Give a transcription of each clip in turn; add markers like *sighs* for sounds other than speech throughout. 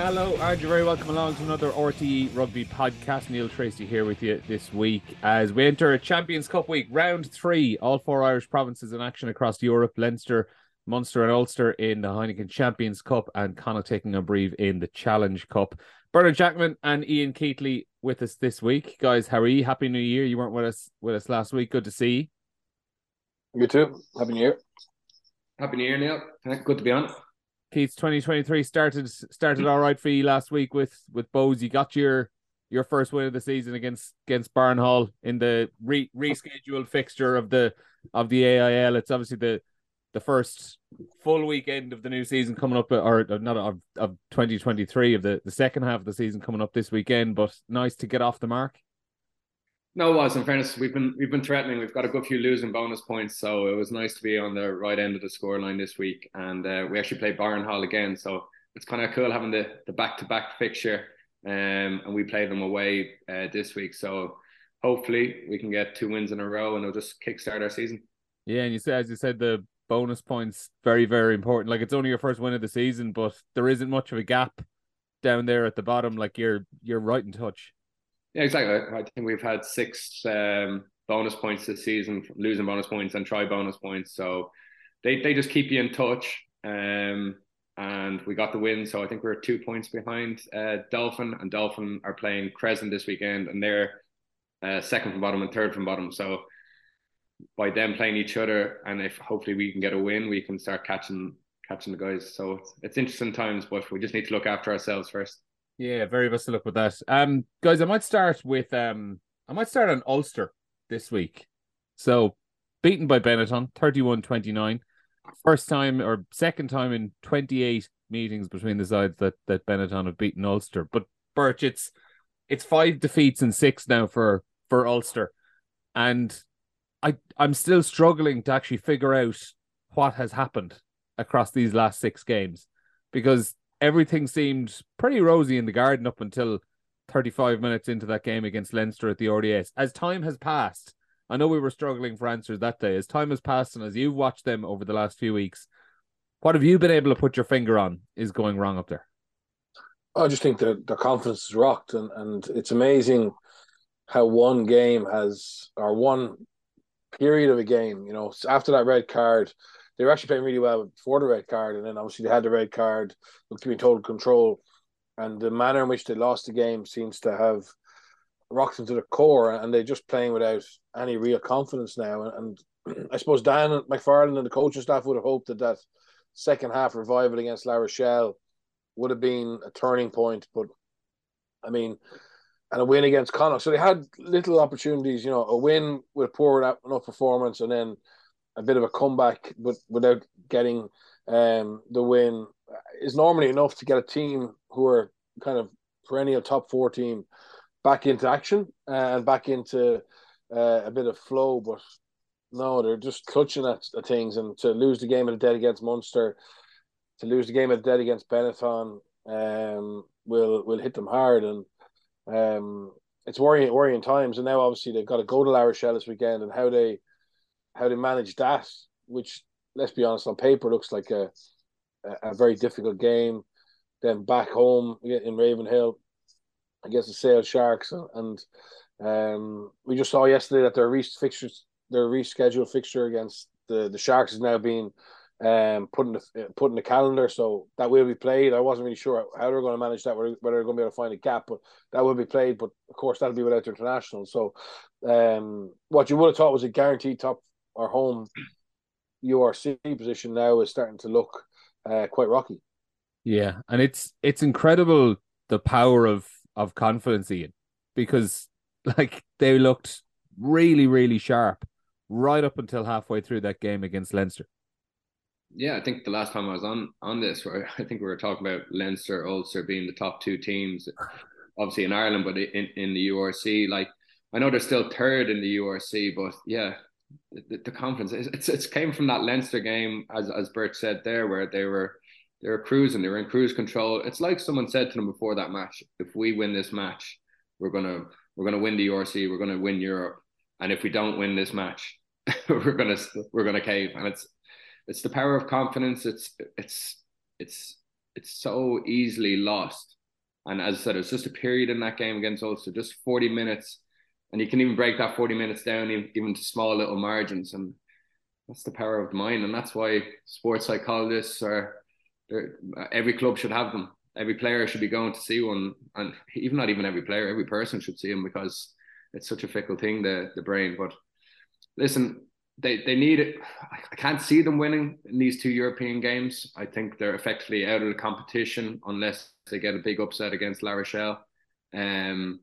Hello, and you're very welcome along to another RTE Rugby podcast. Neil Treacy here with you this week as we enter a Champions Cup week, round three. All four Irish provinces in action across Europe Leinster, Munster, and Ulster in the Heineken Champions Cup, and Connacht taking a Brive in the Challenge Cup. Bernard Jackman and Ian Keatley with us this week. Guys, how are you? Happy New Year. You weren't with us with us last week. Good to see you. You too. Happy New Year. Happy New Year, Neil. Good to be on. Keith, 2023 started started all right for you last week with with Bohs. You got your your first win of the season against against Barnhall in the re, rescheduled fixture of the of the AIL. It's obviously the the first full weekend of the new season coming up, or not of, of 2023 of the, the second half of the season coming up this weekend. But nice to get off the mark. No, it was. In fairness, we've been we've been threatening. We've got a good few losing bonus points, so it was nice to be on the right end of the scoreline this week. And uh, we actually played Barnhall again, so it's kind of cool having the the back to back fixture. Um, and we play them away uh, this week, so hopefully we can get two wins in a row, and it'll just kickstart our season. Yeah, and you said as you said the bonus points very very important. Like it's only your first win of the season, but there isn't much of a gap down there at the bottom. Like you're you're right in touch. Yeah, exactly. I think we've had six um, bonus points this season, losing bonus points and try bonus points. So they, they just keep you in touch. Um, and we got the win. So I think we're two points behind uh, Dolphin, and Dolphin are playing Crescent this weekend, and they're uh, second from bottom and third from bottom. So by them playing each other, and if hopefully we can get a win, we can start catching catching the guys. So it's, it's interesting times, but we just need to look after ourselves first. Yeah, very best of luck with that. Um, guys, I might start with um, I might start on Ulster this week. So, beaten by Benetton, 31-29. First time or second time in 28 meetings between the sides that that Benetton have beaten Ulster. But Birch, it's it's five defeats and six now for for Ulster, and I I'm still struggling to actually figure out what has happened across these last six games because everything seemed pretty rosy in the garden up until 35 minutes into that game against Leinster at the RDS. As time has passed, I know we were struggling for answers that day. As time has passed and as you've watched them over the last few weeks, what have you been able to put your finger on is going wrong up there? I just think that their confidence is rocked, and, and it's amazing how one game has, or one period of a game, you know, after that red card, they were actually playing really well before the red card, and then obviously they had the red card, looked to be in total control, and the manner in which they lost the game seems to have rocked them to the core, and they're just playing without any real confidence now. And, and *clears throat* I suppose Dan McFarland and the coaching staff would have hoped that that second half revival against La Rochelle would have been a turning point, but I mean, and a win against Connacht. So they had little opportunities, you know, a win with poor enough performance, and then a bit of a comeback, but without getting um, the win is normally enough to get a team who are kind of perennial top four team back into action and back into uh, a bit of flow. But no, they're just clutching at, at things, and to lose the game of the dead against Munster, to lose the game of the dead against Benetton, um, will will hit them hard, and um, it's worrying worrying times. And now obviously they've got to go to La Rochelle this weekend, and how they how they manage that, which let's be honest, on paper looks like a a, very difficult game. Then back home in Ravenhill against the Sale Sharks, and um, we just saw yesterday that their re- fixtures, their rescheduled fixture against the, the Sharks is now being um, put in the the calendar, so that will be played. I wasn't really sure how they're going to manage that, whether, they're going to be able to find a gap, but that will be played. But of course, that'll be without the international. So, um, what you would have thought was a guaranteed top our home URC position now is starting to look uh, quite rocky. Yeah, and it's it's incredible the power of of confidence, Ian, because like they looked really really sharp right up until halfway through that game against Leinster. Yeah, I think the last time I was on on this, where *laughs* I think we were talking about Leinster, Ulster being the top two teams, obviously in Ireland, but in in the URC, like I know they're still third in the URC, but yeah, the, the confidence. It's it's came from that Leinster game, as as Bert said there, where they were they were cruising, they were in cruise control. It's like someone said to them before that match: if we win this match, we're gonna we're gonna win the URC, we're gonna win Europe, and if we don't win this match, *laughs* we're gonna we're gonna cave. And it's it's the power of confidence. It's it's it's it's so easily lost. And as I said, it was just a period in that game against Ulster, just 40 minutes. And you can even break that 40 minutes down even to small little margins. And that's the power of the mind. And that's why sports psychologists are, every club should have them. Every player should be going to see one. And even not even every player, every person should see them because it's such a fickle thing, the, the brain. But listen, they they need it. I can't see them winning in these two European games. I think they're effectively out of the competition unless they get a big upset against La Rochelle. Um,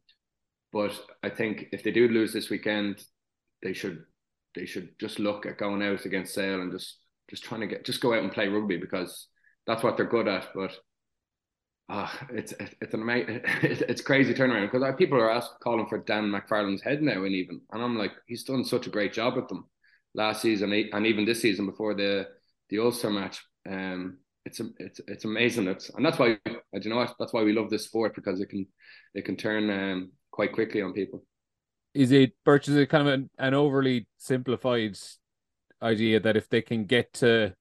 but I think if they do lose this weekend, they should they should just look at going out against Sale and just just trying to get just go out and play rugby because that's what they're good at. But uh, it's it's an amazing *laughs* it's crazy turnaround because people are asking calling for Dan McFarland's head now and even and I'm like he's done such a great job with them last season and even this season before the the Ulster match. Um, it's it's it's amazing. It's and that's why do you know what that's why we love this sport because it can it can turn um, quite quickly on people. Is it Birch? Is it kind of an, an overly simplified idea that if they can get to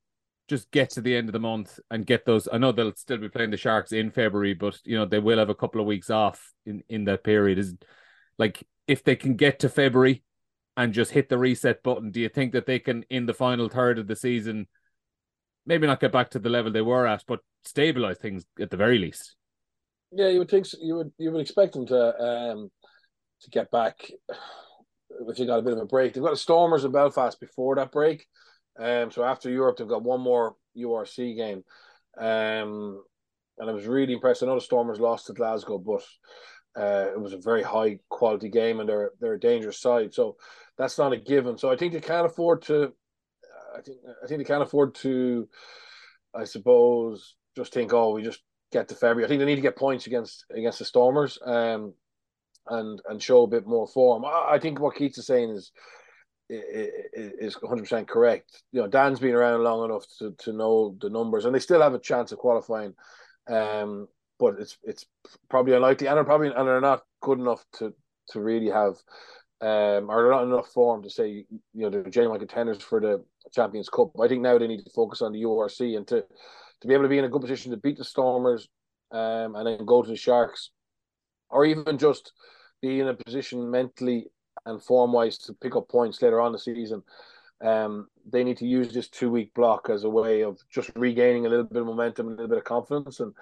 just get to the end of the month and get those. I know they'll still be playing the Sharks in February, but you know they will have a couple of weeks off in in that period. Is like if they can get to February and just hit the reset button, do you think that they can, in the final third of the season, maybe not get back to the level they were at, but stabilize things at the very least? Yeah, you would think so. you would you would expect them to um to get back if you got a bit of a break. They've got the Stormers in Belfast before that break. Um, so after Europe, they've got one more URC game. Um, and I was really impressed. I know the Stormers lost to Glasgow, but uh, it was a very high quality game, and they're they're a dangerous side. So that's not a given. So I think they can't afford to. I think I think they can't afford to. I suppose just think, oh, we just get to February. I think they need to get points against against the Stormers, um, and and show a bit more form. I, think what Keith is saying is is 100% correct. You know, Dan's been around long enough to, to know the numbers, and they still have a chance of qualifying. Um, but it's it's probably unlikely, and they're probably and they're not good enough to to really have, um, or not enough form to say you know they're genuine contenders for the Champions Cup. I think now they need to focus on the URC and to to be able to be in a good position to beat the Stormers, um, and then go to the Sharks, or even just be in a position mentally and form wise to pick up points later on the season. Um, they need to use this two week block as a way of just regaining a little bit of momentum, a little bit of confidence, and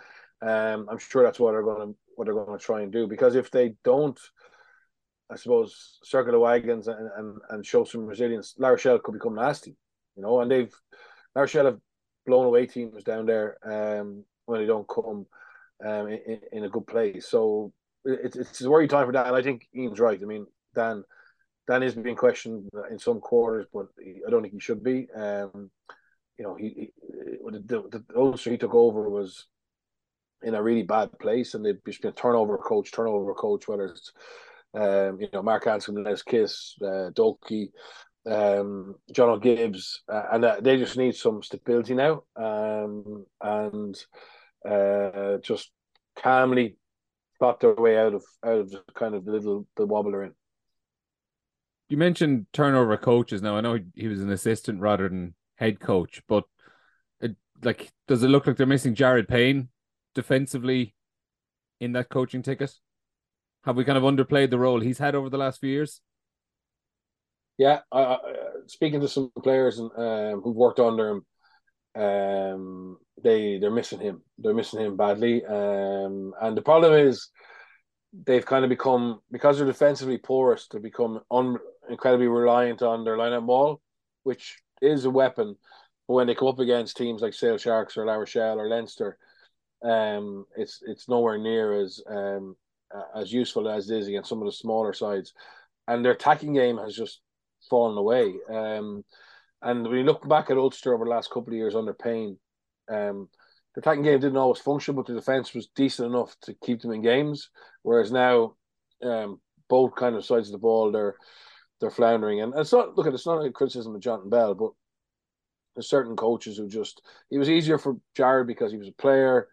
um, I'm sure that's what they're going to what they're going to try and do. Because if they don't, I suppose circle the wagons and, and, and show some resilience, La Rochelle could become nasty, you know. And they've La Rochelle have blown away teams down there um, when they don't come um, in, in a good place. So it's it's a worry time for that. And I think Ian's right. I mean, Dan Dan is being questioned in some quarters, but I don't think he should be. Um, you know, he, he the, the, the Ulster he took over was in a really bad place, and they've just been turnover coach, turnover coach, whether it's um, you know Mark Hansen, Les Kiss, uh, Dalkey, um, John Gibbs, uh, and uh, they just need some stability now, um, and uh, just calmly plot their way out of out of the kind of the little the wobbler in. You mentioned turnover coaches. Now I know he was an assistant rather than head coach, but it, like, does it look like they're missing Jared Payne defensively in that coaching ticket? Have we kind of underplayed the role he's had over the last few years? Yeah, I, speaking to some players um, who've worked under him, um, they they're missing him. They're missing him badly. Um, and the problem is they've kind of become because they're defensively porous. They become un, incredibly reliant on their line-out ball, which is a weapon. But when they come up against teams like Sale Sharks or La Rochelle or Leinster, um, it's it's nowhere near as um, as useful as it is against some of the smaller sides, and their attacking game has just fallen away. Um, and when you look back at Ulster over the last couple of years under Payne, um, the attacking game didn't always function, but the defense was decent enough to keep them in games. Whereas now, um, both kind of sides of the ball, they're they're floundering. And it's not look at it's not a criticism of Jonathan Bell, but there's certain coaches who just it was easier for Jared because he was a player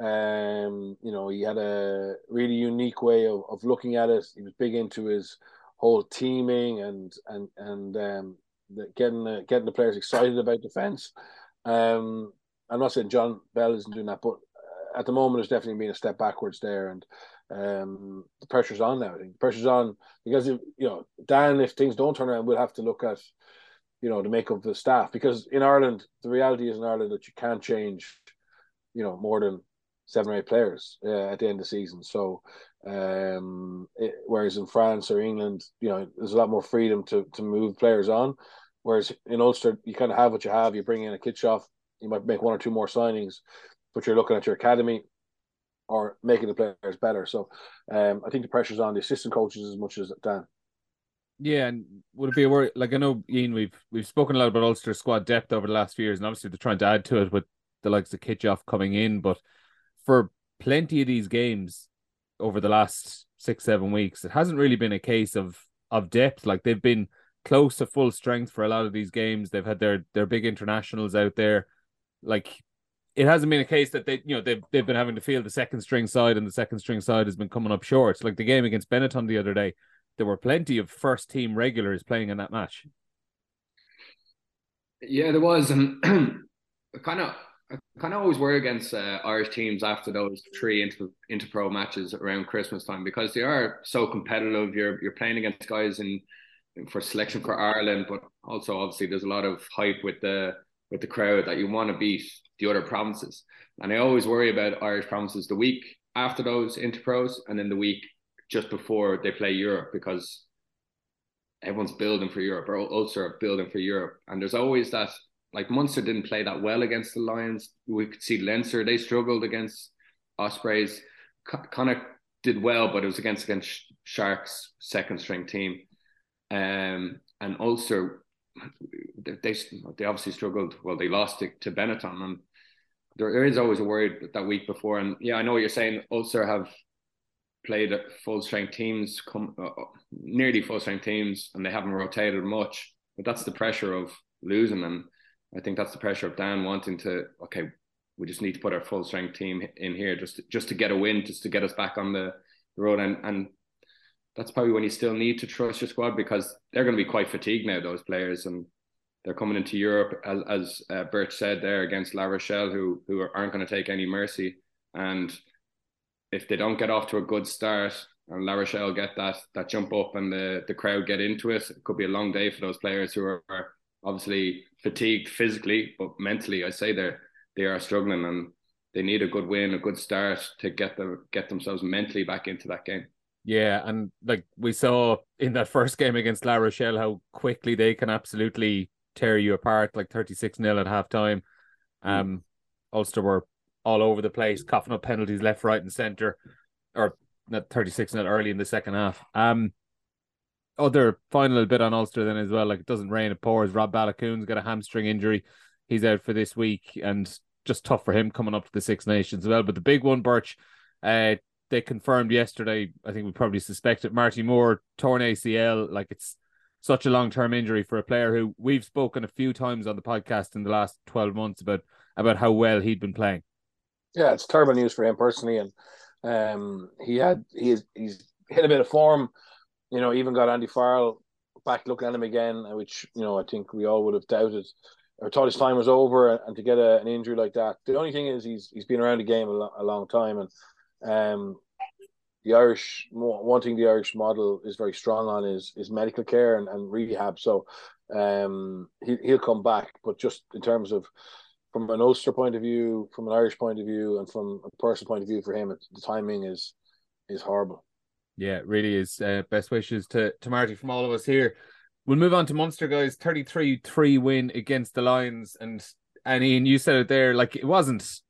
um, you know, he had a really unique way of, of looking at it. He was big into his whole teaming and and and um, the, getting the, getting the players excited about defense. Um, I'm not saying John Bell isn't doing that, but at the moment, it's definitely been a step backwards there, and um, the pressure's on now. I think the pressure's on because if, you know Dan, if things don't turn around, we'll have to look at you know the makeup of the staff because in Ireland, the reality is in Ireland that you can't change, you know, more than seven or eight players uh, at the end of the season. So, um, it, whereas in France or England, you know, there's a lot more freedom to to move players on. Whereas in Ulster, you kind of have what you have. You bring in a Kitshoff, you might make one or two more signings, but you're looking at your academy or making the players better. So um, I think the pressure's on the assistant coaches as much as Dan. Yeah, and would it be a worry? Like I know, Ian, we've we've spoken a lot about Ulster squad depth over the last few years, and obviously they're trying to add to it with the likes of Kitshoff coming in. But for plenty of these games over the last six seven weeks, it hasn't really been a case of of depth. Like they've been close to full strength for a lot of these games. They've had their their big internationals out there. Like it hasn't been a case that they, you know, they've they've been having to field the second string side, and the second string side has been coming up short. Like the game against Benetton the other day, there were plenty of first team regulars playing in that match. Yeah, there was, and *clears throat* kind of, I kind of always worry against uh, Irish teams after those three into interpro matches around Christmas time because they are so competitive. You're you're playing against guys in for selection for Ireland, but also obviously there's a lot of hype with the with the crowd that you want to beat the other provinces. And I always worry about Irish provinces the week after those interpros and then the week just before they play Europe because everyone's building for Europe or Ulster are building for Europe. And there's always that like Munster didn't play that well against the Lions. We could see Leinster, they struggled against Ospreys, kind of did well, but it was against against Sharks second string team. Um, and Ulster they they obviously struggled. Well, they lost it to Benetton, and there, there is always a worry that week before. And yeah, I know what you're saying. Ulster have played full strength teams, come uh, uh, nearly full strength teams, and they haven't rotated much. But that's the pressure of losing, and I think that's the pressure of Dan wanting to. Okay, we just need to put our full strength team in here just to, just to get a win, just to get us back on the, the road, and and that's probably when you still need to trust your squad because they're going to be quite fatigued now, those players, and they're coming into Europe as, as uh, Birch said there against La Rochelle, who who aren't going to take any mercy, and if they don't get off to a good start and La Rochelle get that that jump up and the the crowd get into it, it could be a long day for those players who are, are obviously fatigued physically, but mentally, I say they're they are struggling and they need a good win, a good start to get them get themselves mentally back into that game. Yeah, and like we saw in that first game against La Rochelle, how quickly they can absolutely tear you apart, like 36 0 at half time. Hmm. Um, mm. Ulster were all over the place, coughing up penalties left, right, and centre, or not 36 0 early in the second half. Um, other final bit on Ulster then as well, like it doesn't rain, it pours. Rob Baloucoune's got a hamstring injury. He's out for this week, and just tough for him coming up to the Six Nations as well. But the big one, Birch, uh, they confirmed yesterday. I think we probably suspected Marty Moore torn ACL. Like it's such a long term injury for a player who we've spoken a few times on the podcast in the last twelve months about about how well he'd been playing. Yeah, it's terrible news for him personally, and um, he had he's he's hit a bit of form. You know, even got Andy Farrell back looking at him again, which you know I think we all would have doubted or thought his time was over. And to get a, an injury like that, the only thing is he's he's been around the game a, lo- a long time, and um, the Irish one thing the Irish model is very strong on is is medical care and, and rehab. So um, he he'll come back, but just in terms of from an Ulster point of view, from an Irish point of view, and from a personal point of view for him, the timing is is horrible. Yeah, it really is. Uh, best wishes to to Marty from all of us here. We'll move on to Munster, guys. 33-3 win against the Lions. And and Ian, you said it there, like it wasn't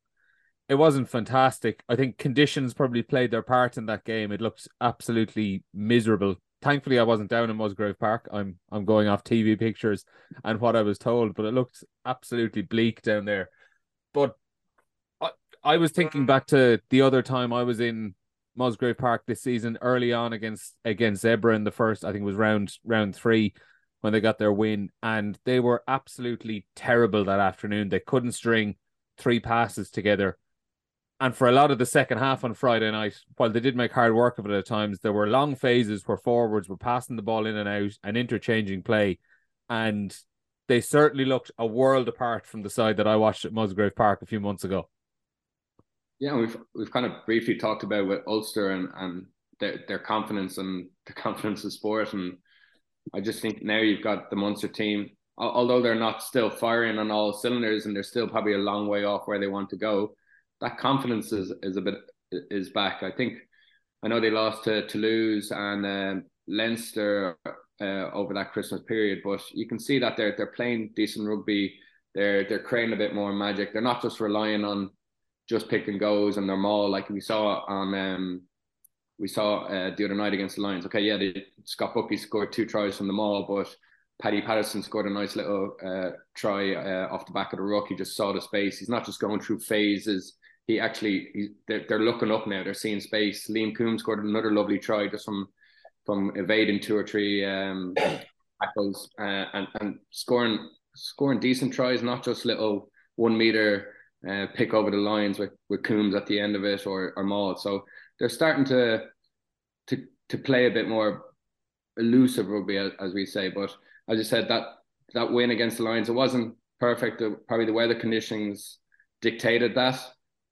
it wasn't fantastic. I think conditions probably played their part in that game. It looked absolutely miserable. Thankfully, I wasn't down in Musgrave Park. I'm I'm going off TV pictures and what I was told, but it looked absolutely bleak down there. But I, I was thinking back to the other time I was in Musgrave Park this season, early on against against Zebre in the first, I think it was round round three when they got their win, and they were absolutely terrible that afternoon. They couldn't string three passes together and for a lot of the second half on Friday night, while they did make hard work of it at times, there were long phases where forwards were passing the ball in and out and interchanging play. And they certainly looked a world apart from the side that I watched at Musgrave Park a few months ago. Yeah, we've we've kind of briefly talked about with Ulster and and their their confidence and *laughs* the confidence of sport, and I just think now you've got the Munster team. Although they're not still firing on all cylinders and they're still probably a long way off where they want to go, that confidence is is a bit is back. I think I know they lost to Toulouse and uh, Leinster uh, over that Christmas period, but you can see that they're they're playing decent rugby. They're they're creating a bit more magic. They're not just relying on just pick and goes and maul like we saw on um we saw uh, the other night against the Lions. Okay, yeah, Scott Buckley scored two tries from the maul, but Paddy Patterson scored a nice little uh, try uh, off the back of the ruck. He just saw the space. He's not just going through phases. He actually, he, they're, they're looking up now. They're seeing space. Liam Coombes scored another lovely try just from from evading two or three um, *coughs* tackles uh, and and scoring scoring decent tries, not just little one meter uh, pick over the lines with with Coombes at the end of it or or Maud. So they're starting to to to play a bit more elusive rugby, as, as we say. But as I said, that that win against the Lions, it wasn't perfect. Probably the weather conditions dictated that,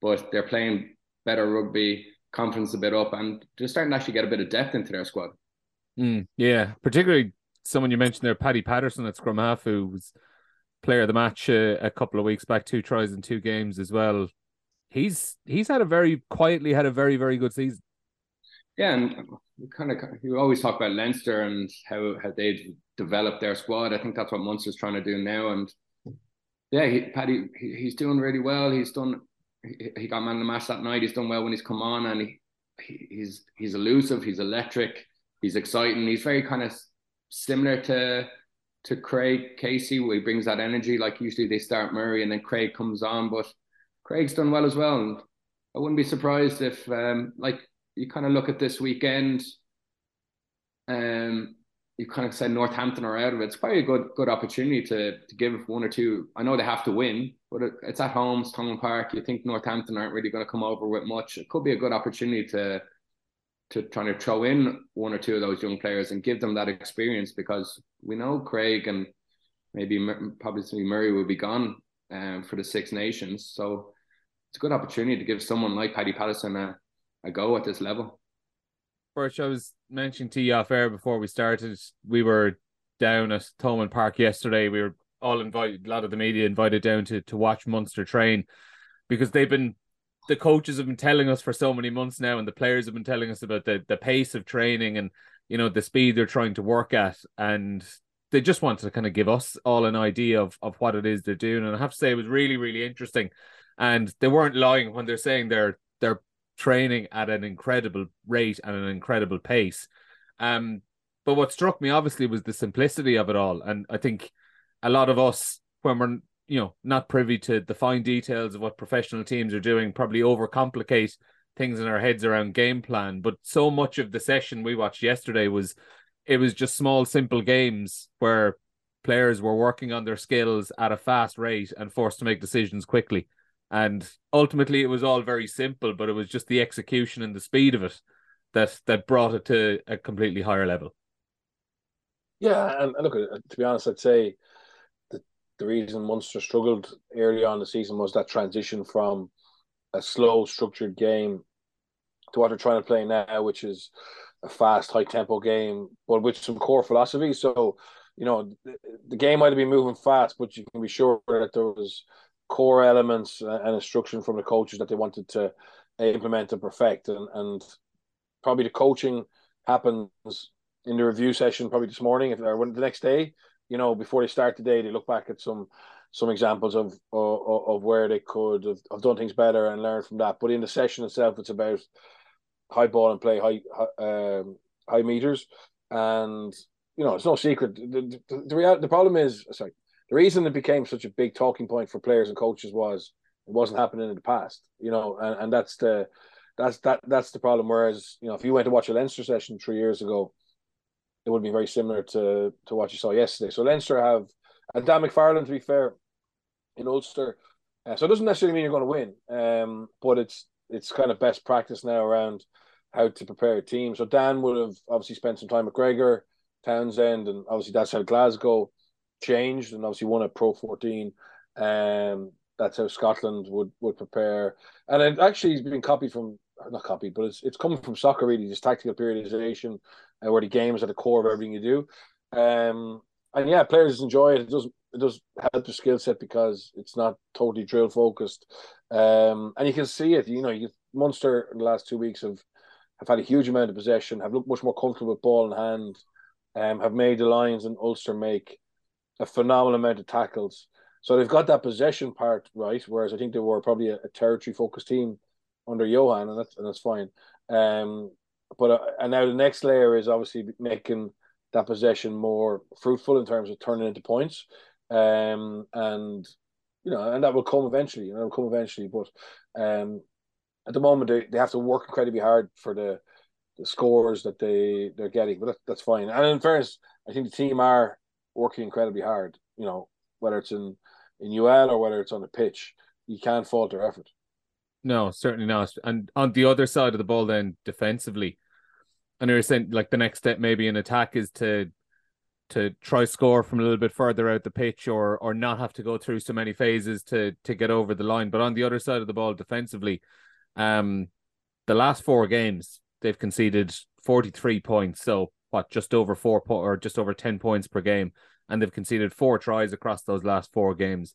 but they're playing better rugby, confidence a bit up, and they're starting to actually get a bit of depth into their squad. Mm, yeah, particularly someone you mentioned there, Paddy Patterson at scrum half, who was player of the match uh, a couple of weeks back, two tries in two games as well. He's he's had a very quietly had a very very good season. Yeah, and kind of you always talk about Leinster and how how they've developed their squad. I think that's what Munster's trying to do now. And yeah, he, Paddy, he, he's doing really well. He's done. He, he got man of the match that night. He's done well when he's come on, and he, he's he's elusive. He's electric. He's exciting. He's very kind of similar to to Craig Casey, where he brings that energy. Like usually they start Murray and then Craig comes on, but Craig's done well as well. And I wouldn't be surprised if, um, like you kind of look at this weekend, um, you kind of said Northampton are out of it. It's probably a good good opportunity to to give one or two. I know they have to win, but it, it's at home, Thomond Park. You think Northampton aren't really going to come over with much. It could be a good opportunity to to trying to throw in one or two of those young players and give them that experience because we know Craig and maybe probably Murray will be gone um, for the Six Nations. So it's a good opportunity to give someone like Paddy Patterson a, a go at this level. First, I was mentioning to you off air before we started, we were down at Thomond Park yesterday. We were all invited, a lot of the media invited down to to watch Munster train because they've been the coaches have been telling us for so many months now, and the players have been telling us about the the pace of training and you know the speed they're trying to work at, and they just wanted to kind of give us all an idea of of what it is they're doing. And I have to say, it was really really interesting, and they weren't lying when they're saying they're they're training at an incredible rate and an incredible pace. Um, but what struck me obviously was the simplicity of it all, and I think a lot of us when we're you know not privy to the fine details of what professional teams are doing probably overcomplicate things in our heads around game plan. But so much of the session we watched yesterday was it was just small simple games where players were working on their skills at a fast rate and forced to make decisions quickly. And ultimately it was all very simple but it was just the execution and the speed of it that that brought it to a completely higher level. Yeah and look uh, to be honest i'd say the reason Munster struggled early on the season was that transition from a slow, structured game to what they're trying to play now, which is a fast, high tempo game, but with some core philosophy. So, you know, the, the game might have been moving fast, but you can be sure that there was core elements and instruction from the coaches that they wanted to implement and perfect. And, and probably the coaching happens in the review session probably this morning if or the next day you know, before they start the day, they look back at some some examples of of, of where they could have, have done things better and learn from that. But in the session itself, it's about high ball and play, high high, um, high meters, and you know, it's no secret. The, the, the, real, the problem is, sorry, the reason it became such a big talking point for players and coaches was it wasn't happening in the past, you know, and, and that's the that's that that's the problem. Whereas, you know, if you went to watch a Leinster session three years ago, it would be very similar to to what you saw yesterday. So Leinster have and Dan McFarland, to be fair, in Ulster. Uh, so it doesn't necessarily mean you're going to win, um, but it's it's kind of best practice now around how to prepare a team. So Dan would have obviously spent some time with Gregor, Townsend, and obviously that's how Glasgow changed, and obviously won at Pro 14. Um, that's how Scotland would would prepare. And it actually has been copied from not copied, but it's it's coming from soccer really, just tactical periodization, uh, where the game is at the core of everything you do. Um, and yeah, players enjoy it. It does it does help the skill set because it's not totally drill focused. Um, and you can see it. You know, you Munster in the last two weeks have have had a huge amount of possession, have looked much more comfortable with ball in hand, um, have made the Lions and Ulster make a phenomenal amount of tackles. So they've got that possession part right, whereas I think they were probably a, a territory focused team under Johan, and that's and that's fine. Um, but uh, and now the next layer is obviously making that possession more fruitful in terms of turning into points, um, and you know, and that will come eventually. You know, will come eventually. But um, at the moment, they, they have to work incredibly hard for the the scores that they they're getting. But that, that's fine. And in fairness, I think the team are working incredibly hard. You know, whether it's in in UL or whether it's on the pitch, you can't fault their effort. No, certainly not. And on the other side of the ball, then defensively, and you're saying like the next step maybe in attack is to to try score from a little bit further out the pitch or or not have to go through so many phases to to get over the line. But on the other side of the ball, defensively, um, the last four games they've conceded 43 points. So what, just over four po- or just over 10 points per game, and they've conceded four tries across those last four games.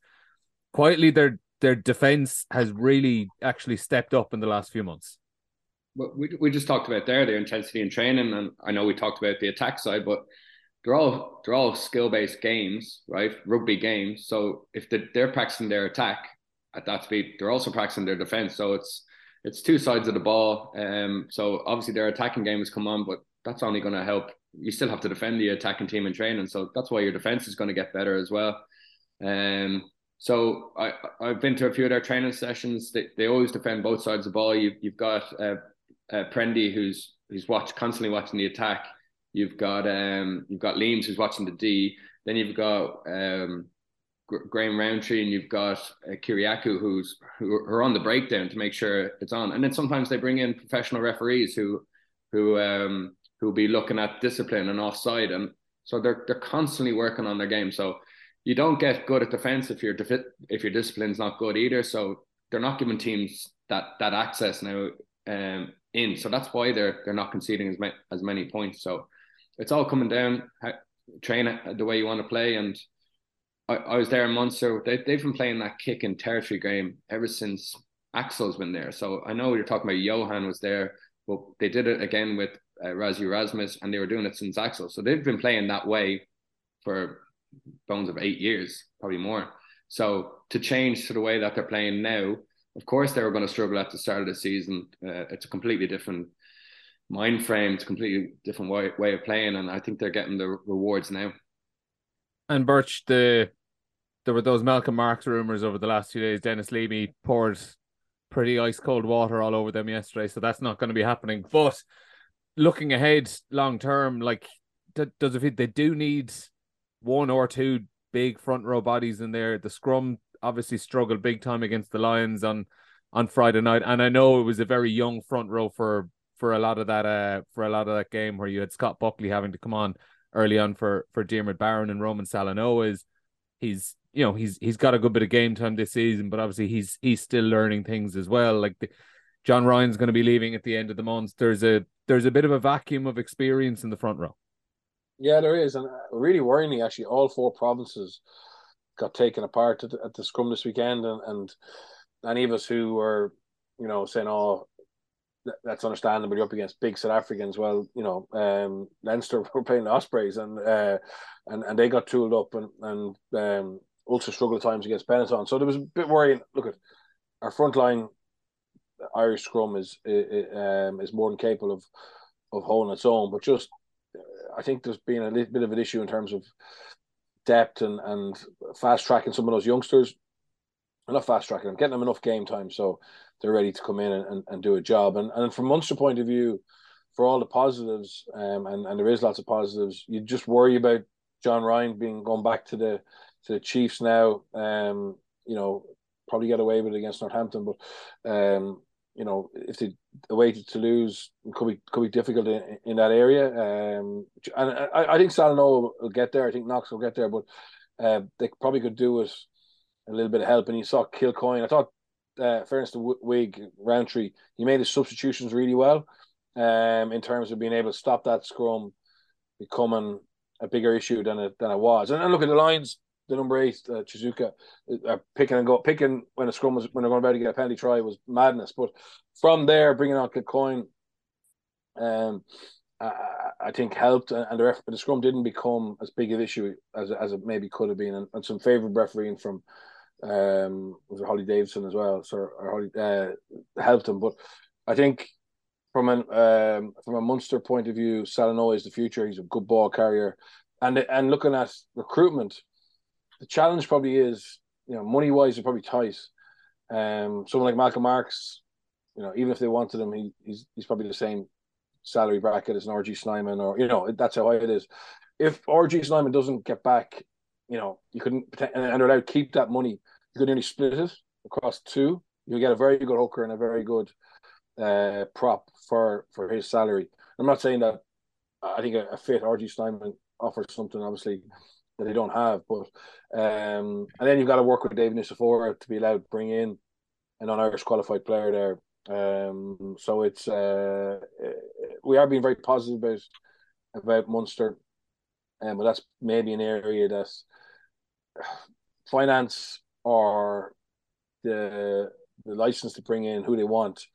Quietly, their their defense has really actually stepped up in the last few months. But we we just talked about there their intensity in training, and I know we talked about the attack side, but they're all they're all skill based games, right? Rugby games. So if they're, they're practicing their attack at that speed, they're also practicing their defense. So it's it's two sides of the ball. Um, so obviously their attacking game has come on, but that's only going to help. You still have to defend the attacking team in training, so that's why your defense is going to get better as well. Um, so I I've been to a few of their training sessions. They they always defend both sides of the ball. You've you've got uh, uh, Prendy who's who's watch constantly watching the attack. You've got um you've got Leams who's watching the D. Then you've got um Graham Rowntree and you've got uh, who's who are on the breakdown to make sure it's on. And then sometimes they bring in professional referees who who um who will be looking at discipline and offside and so they're they're constantly working on their game. So you don't get good at defense if your defi- if your discipline's not good either. So they're not giving teams that that access now um in. So that's why they're they're not conceding as many as many points. So it's all coming down train it the way you want to play and I, I was there in Munster. They, they've been playing that kick and territory game ever since Axel's been there. So I know you're talking about Johan was there, but they did it again with uh, Rassie Erasmus, and they were doing it since Axel. So they've been playing that way for bones of eight years, probably more. So to change to the way that they're playing now, of course they were going to struggle at the start of the season. Uh, it's a completely different mind frame, it's a completely different way, way of playing, and I think they're getting the rewards now. And Birch, the there were those Malcolm Marx rumors over the last few days. Denis Leamy poured pretty ice cold water all over them yesterday, so that's not going to be happening. But looking ahead long term, like does it they do need one or two big front row bodies in there. The scrum obviously struggled big time against the Lions on on Friday night, and I know it was a very young front row for for a lot of that uh for a lot of that game where you had Scott Buckley having to come on early on for for Diarmuid Barron and Roman Salanoa is he's you know he's he's got a good bit of game time this season, but obviously he's he's still learning things as well. Like the, John Ryan's going to be leaving at the end of the month. There's a there's a bit of a vacuum of experience in the front row. Yeah, there is, and uh, really worryingly, actually, all four provinces got taken apart at the, at the scrum this weekend, and and any of us who were, you know, saying, "Oh, that's understandable. You're up against big South Africans. Well, you know, um, Leinster *laughs* were playing the Ospreys, and uh, and and they got tooled up, and and um, Ulster struggled at times against Benetton. So there was a bit worrying. Look at our front line. Irish scrum is is, um, is more than capable of of holding its own, but just I think there's been a little bit of an issue in terms of depth and and fast tracking some of those youngsters. I'm not fast tracking them, getting them enough game time so they're ready to come in and, and, and do a job. And and from Munster point of view, for all the positives, um, and, and there is lots of positives, you just worry about John Ryan being going back to the to the Chiefs now. Um, you know, probably get away with it against Northampton, but um, you know, if they away to Toulouse could be could be difficult in, in that area. Um, and I, I think Salanoa will get there. I think Knox will get there, but uh, they probably could do it a little bit of help. And you saw Kilcoyne. I thought, uh, fairness to Wig Rowntree, he made his substitutions really well um, in terms of being able to stop that scrum becoming a bigger issue than it than it was. And, and look at the lines. The number eight, uh, Chizuka, uh, picking and go picking when a scrum was when they're going about to get a penalty try was madness. But from there, bringing on Kilcoyne, um, I, I think helped, and the, ref, the scrum didn't become as big an issue as as it maybe could have been, and, and some favourite refereeing from um was it Hollie Davidson as well, so or Hollie uh, helped him. But I think from an um, from a Munster point of view, Salanoa is the future. He's a good ball carrier, and and looking at recruitment, the challenge probably is you know money wise, it's probably tight. Um, someone like Malcolm Marx, you know, even if they wanted him, he, he's he's probably the same salary bracket as an RG Snyman, or you know, that's how high it is. If RG Snyman doesn't get back, you know, you couldn't and they're allowed keep that money, you could only split it across two. You get a very good hooker and a very good uh, prop for for his salary. I'm not saying that I think a, a fit RG Snyman offers something obviously that they don't have, but um, and then you've got to work with David Nucifora to be allowed to bring in an non-Irish qualified player there. Um, so it's uh, we are being very positive about about Munster, um, but that's maybe an area that *sighs* finance or the the license to bring in who they want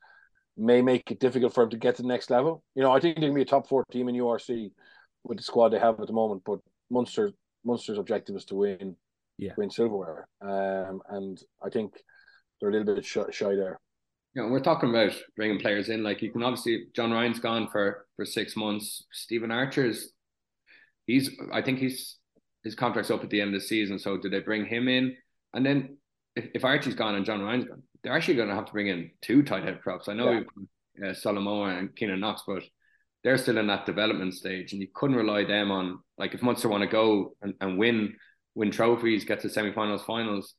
may make it difficult for them to get to the next level. You know, I think they can be a top four team in URC with the squad they have at the moment, but Munster Munster's objective is to win, yeah, win silverware. Um, and I think they're a little bit shy, shy there. Yeah, we're talking about bringing players in. Like you can obviously, John Ryan's gone for for six months. Stephen Archer's, he's, I think he's his contract's up at the end of the season. So do they bring him in? And then if, if Archie's gone and John Ryan's gone, they're actually going to have to bring in two tight head props. I know yeah. uh, Solomon and Keynan Knox, but they're still in that development stage, and you couldn't rely them on like if Munster want to go and, and win win trophies, get to semi-finals, finals.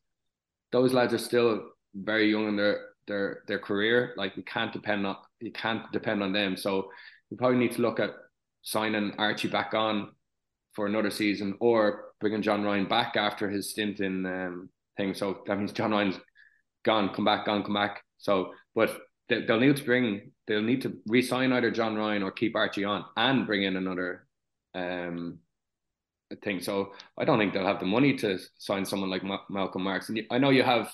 Those lads are still very young in their their their career. Like we can't depend on you can't depend on them. So we probably need to look at signing Archie back on for another season, or bringing John Ryan back after his stint in um, thing. So that means John Ryan's gone, come back, gone, come back. So, but they, will need to bring, they'll need to re-sign either John Ryan or keep Archie on and bring in another um thing. So I don't think they'll have the money to sign someone like Ma- Malcolm Marx. And I know you have,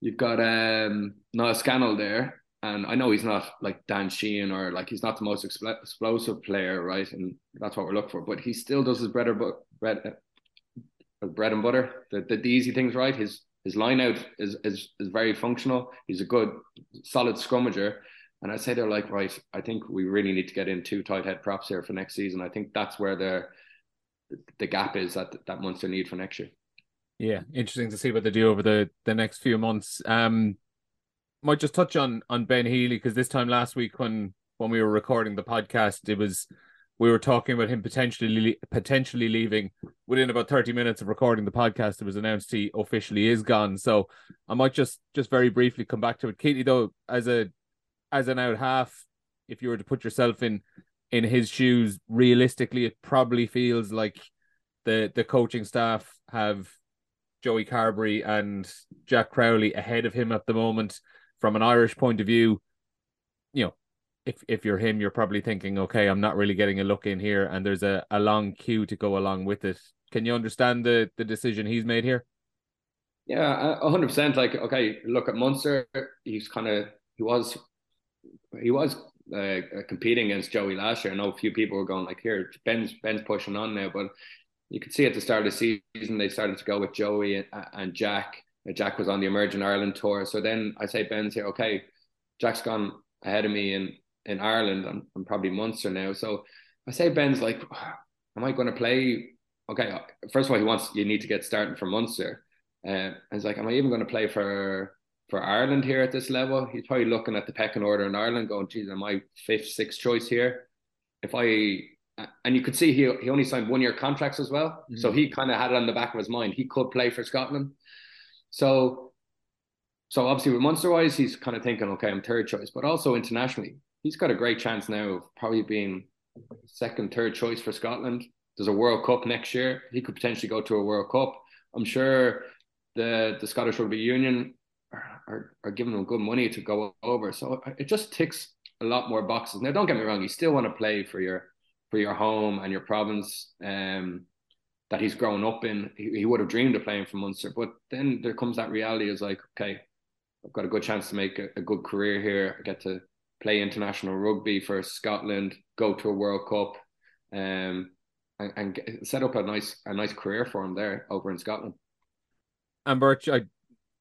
you've got um Niall Scannell there, and I know he's not like Dan Sheehan or like he's not the most expl- explosive player, right? And that's what we're looking for. But he still does his bread or bread, uh, bread and butter, the, the, the easy things right. His his line out is, is is very functional. He's a good, solid scrummager. And I say they're like, right, I think we really need to get in two tight head props here for next season. I think that's where the the gap is that that Munster need for next year. Yeah, interesting to see what they do over the the next few months. Um, might just touch on on Ben Healy because this time last week when when we were recording the podcast, it was we were talking about him potentially potentially leaving within about 30 minutes of recording the podcast it was announced he officially is gone so i might just just very briefly come back to it katie though as a as an out half if you were to put yourself in in his shoes realistically it probably feels like the the coaching staff have joey Carberry and jack crowley ahead of him at the moment from an irish point of view you know if if you're him, you're probably thinking, okay, I'm not really getting a look in here, and there's a, a long queue to go along with it. Can you understand the the decision he's made here? Yeah, hundred percent. Like, okay, look at Munster. He's kind of he was he was uh, competing against Joey last year. I know a few people were going like, here, Ben's Ben's pushing on now, but you could see at the start of the season they started to go with Joey and, and Jack. Jack was on the Emerging Ireland tour, so then I say Ben's here. Okay, Jack's gone ahead of me in in Ireland. I'm, I'm probably Munster now. So I say Ben's like, *sighs* am I going to play? Okay, first of all, he wants you need to get starting for Munster. Uh, and he's like, am I even going to play for for Ireland here at this level? He's probably looking at the pecking order in Ireland, going, geez, am I fifth, sixth choice here? If I and you could see he he only signed one year contracts as well, mm-hmm. so he kind of had it on the back of his mind. He could play for Scotland. So so obviously with Munster wise, he's kind of thinking, okay, I'm third choice, but also internationally, he's got a great chance now of probably being second, third choice for Scotland. There's a World Cup next year. He could potentially go to a World Cup. I'm sure the the Scottish Rugby Union are, are, giving them good money to go over. So it just ticks a lot more boxes. Now, don't get me wrong, you still want to play for your for your home and your province um, that he's grown up in. He, he would have dreamed of playing for Munster, but then there comes that reality is like, okay, I've got a good chance to make a, a good career here. I get to play international rugby for Scotland, go to a World Cup, um, and, and set up a nice a nice career for him there over in Scotland. And Birch, I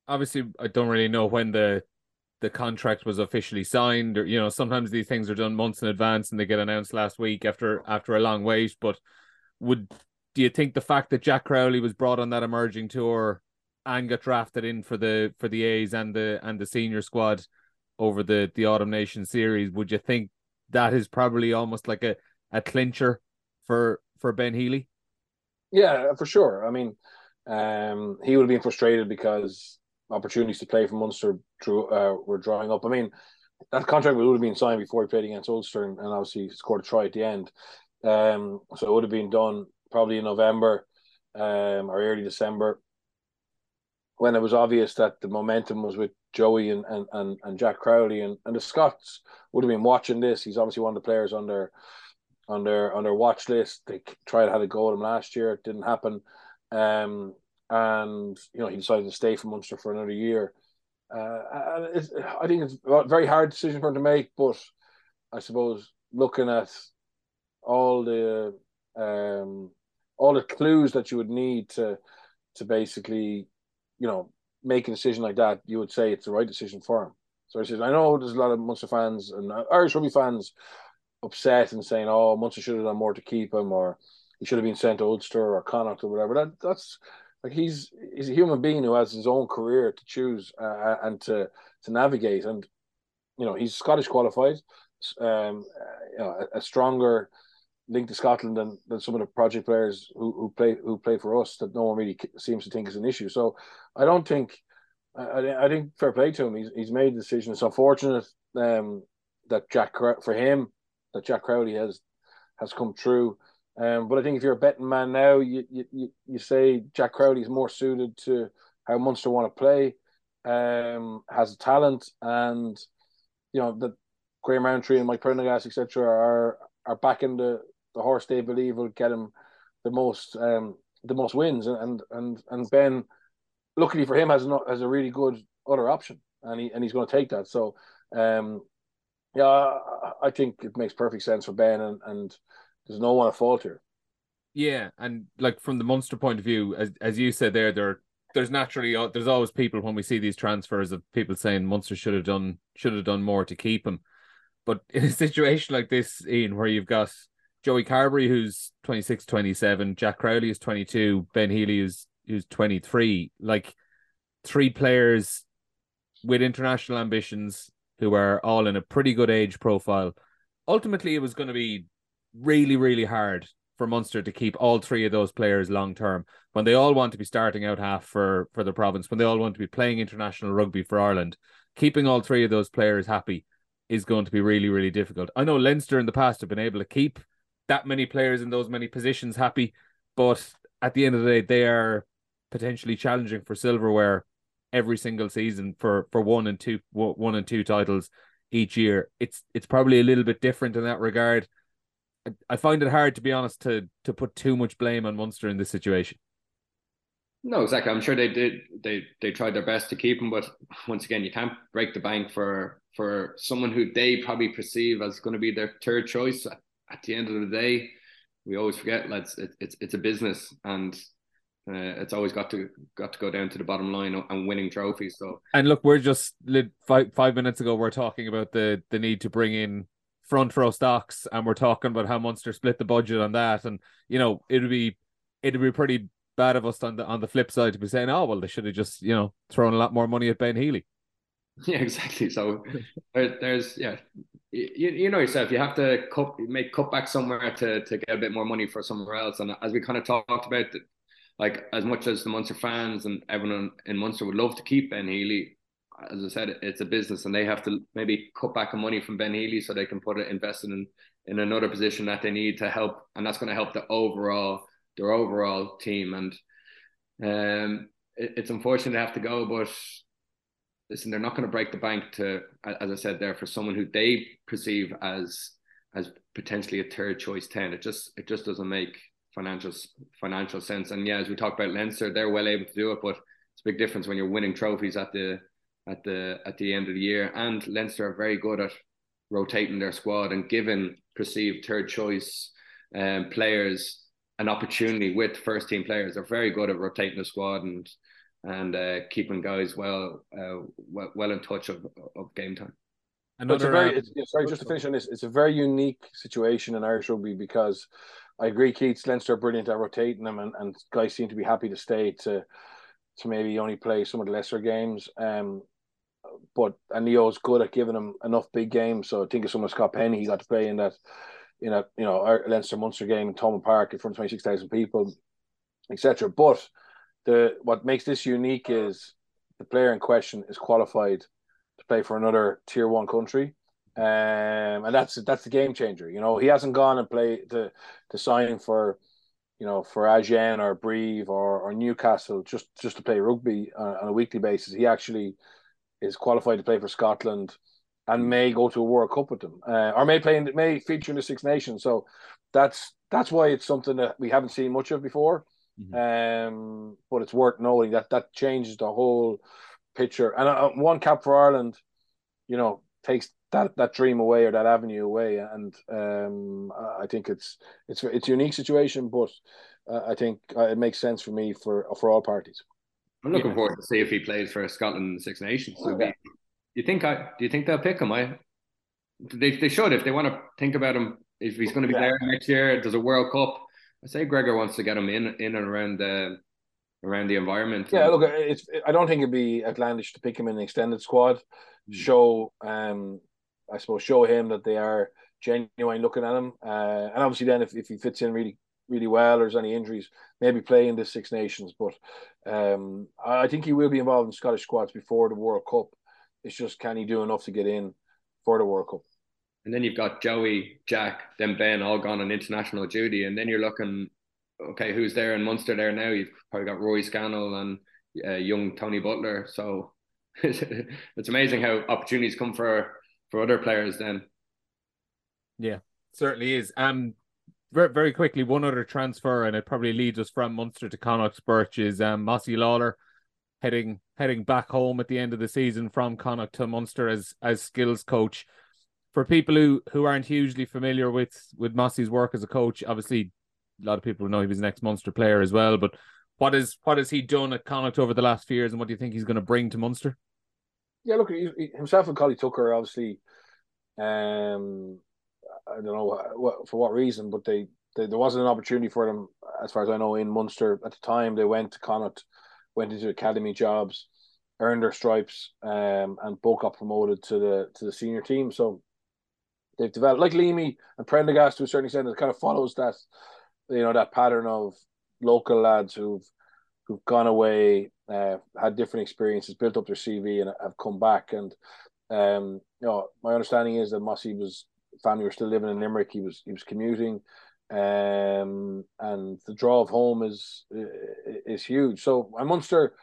obviously I don't really know when the the contract was officially signed or you know sometimes these things are done months in advance and they get announced last week after after a long wait but would do you think the fact that Jack Crowley was brought on that emerging tour and got drafted in for the for the A's and the and the senior squad over the the Autumn Nation series would you think that is probably almost like a a clincher for for Ben Healy? Yeah for sure. I mean um he would have been frustrated because opportunities to play for Munster drew, uh, were drawing up. I mean, that contract would have been signed before he played against Ulster and, and obviously scored a try at the end. Um, so it would have been done probably in November um, or early December when it was obvious that the momentum was with Joey and, and, and, and Jack Crowley and, and the Scots would have been watching this. He's obviously one of the players on their on their on their watch list. They tried to have a go at him last year. It didn't happen. Um, and you know he decided to stay for Munster for another year. Uh, and I think it's a very hard decision for him to make, but I suppose looking at all the um, all the clues that you would need to to basically, you know, make a decision like that, you would say it's the right decision for him. So I said, I know there's a lot of Munster fans and Irish rugby fans upset and saying, "Oh, Munster should have done more to keep him," or he should have been sent to Ulster or Connacht or whatever. That that's like he's he's a human being who has his own career to choose uh, and to to navigate. And you know he's Scottish qualified um you know a, a, stronger link to Scotland than, than some of the project players who, who play who play for us that no one really seems to think is an issue. So I don't think I, I think fair play to him. He's, he's made the decision. It's unfortunate um that Jack for him that Jack Crowley has has come true um, but I think if you're a betting man now, you you you say Jack Crowley is more suited to how Munster want to play, um, has talent, and you know that Graham Rowntree and Mike Prendergast, etc., are are backing the the horse they believe will get him the most um the most wins, and and and Ben, luckily for him, has not has a really good other option, and he and he's going to take that. So, um, yeah, I think it makes perfect sense for Ben, and and there's no one to fault here. Yeah, and like from the Munster point of view, as as you said there, there there's naturally uh, there's always people when we see these transfers of people saying Munster should have done should have done more to keep him. But *laughs* in a situation like this, Ian, where you've got Joey Carbery who's 26, 27, Jack Crowley is 22, Ben Healy is who's 23, like three players with international ambitions who are all in a pretty good age profile. Ultimately, it was going to be really, really hard for Munster to keep all three of those players long term when they all want to be starting out half for for the province, when they all want to be playing international rugby for Ireland. Keeping all three of those players happy is going to be really, really difficult. I know Leinster in the past have been able to keep that many players in those many positions happy, but at the end of the day, they are potentially challenging for silverware every single season for for one and two one and two titles each year. It's it's probably a little bit different in that regard. I find it hard to be honest to to put too much blame on Munster in this situation. No, exactly. I'm sure they did. They they tried their best to keep him, but once again, you can't break the bank for for someone who they probably perceive as going to be their third choice. At the end of the day, we always forget, let's it, it's it's a business, and uh, it's always got to got to go down to the bottom line and winning trophies. So and look, we're just five five minutes ago we're talking about the the need to bring in front row stocks and we're talking about how Munster split the budget on that. And you know, it'd be it'd be pretty bad of us on the on the flip side to be saying, oh well, they should have just, you know, thrown a lot more money at Ben Healy. *laughs* Yeah, exactly. So there, there's yeah. You, you know yourself, you have to cut, make cutback somewhere to, to get a bit more money for somewhere else. And as we kind of talked about, like as much as the Munster fans and everyone in Munster would love to keep Ben Healy, as I said, it's a business, and they have to maybe cut back on money from Ben Healy so they can put it invested in in another position that they need to help, and that's going to help the overall their overall team. And um, it's unfortunate to have to go, but listen, they're not going to break the bank to, as I said there, for someone who they perceive as as potentially a third choice ten. It just it just doesn't make financial financial sense. And yeah, as we talked about Leinster, they're well able to do it, but it's a big difference when you're winning trophies at the at the at the end of the year. And Leinster are very good at rotating their squad and giving perceived third choice um, players an opportunity with first team players. They're very good at rotating the squad and and uh, keeping guys well, uh, well well in touch of, of game time. Another, it's a very, it's, sorry, just to finish on this, it's a very unique situation in Irish rugby because I agree, Keith Leinster are brilliant at rotating them, and, and guys seem to be happy to stay to to maybe only play some of the lesser games. Um, but and Leo's good at giving him enough big games. So I think of someone Scott Penny, he got to play in that, in a you know Leinster Munster game in Thomond Park in front of twenty six thousand people, etc. But the what makes this unique is the player in question is qualified to play for another tier one country. Um, and that's that's the game changer. You know, he hasn't gone and played to to sign for, you know, for Agen or Brive or, or Newcastle just just to play rugby on, on a weekly basis. He actually is qualified to play for Scotland and may go to a World Cup with them, uh, or may play in, may feature in the Six Nations. So that's that's why it's something that we haven't seen much of before. Mm-hmm. Um, but it's worth noting that that changes the whole picture. And uh, one cap for Ireland, you know, takes that that dream away or that avenue away. And um, I think it's it's it's a unique situation, but uh, I think uh, it makes sense for me for for all parties. I'm looking yeah. forward to see if he plays for Scotland in the Six Nations. So yeah. do you think I do you think they'll pick him? I they they should if they want to think about him if he's going to be yeah. there next year. There's a World Cup. I say Gregor wants to get him in in and around the around the environment. Yeah, look, it's I don't think it'd be outlandish to pick him in the extended squad. Mm. Show um I suppose show him that they are genuine looking at him. Uh, and obviously then if, if he fits in really really well or there's any injuries, maybe play in the Six Nations. But um, I think he will be involved in Scottish squads before the World Cup. It's just can he do enough to get in for the World Cup? And then you've got Joey, Jack, then Ben all gone on international duty, and then you're looking, okay, who's there in Munster there now? You've probably got Rory Scannell and uh, young Tony Butler. So *laughs* it's amazing how opportunities come for for other players. Then, yeah, certainly is. Um, very, very quickly, one other transfer, and it probably leads us from Munster to Connacht's Birch is um, Mossy Lawler heading heading back home at the end of the season from Connacht to Munster as as skills coach. For people who who aren't hugely familiar with with Mossy's work as a coach, obviously a lot of people know he was an ex Munster player as well. But what is what has he done at Connacht over the last few years, and what do you think he's going to bring to Munster? Yeah, look, he, himself and Collie Tucker obviously um, I don't know what, for what reason, but they, they, there wasn't an opportunity for them, as far as I know, in Munster at the time. They went to Connacht, went into academy jobs, earned their stripes, um, and both got promoted to the to the senior team. So they've developed like Leamy and Prendergast to a certain extent. It kind of follows that, you know, that pattern of local lads who've who've gone away, uh, had different experiences, built up their CV, and have come back. And um, you know, my understanding is that Mossy was family were still living in Limerick. He was he was commuting, um, and the draw of home is is huge. So at Munster,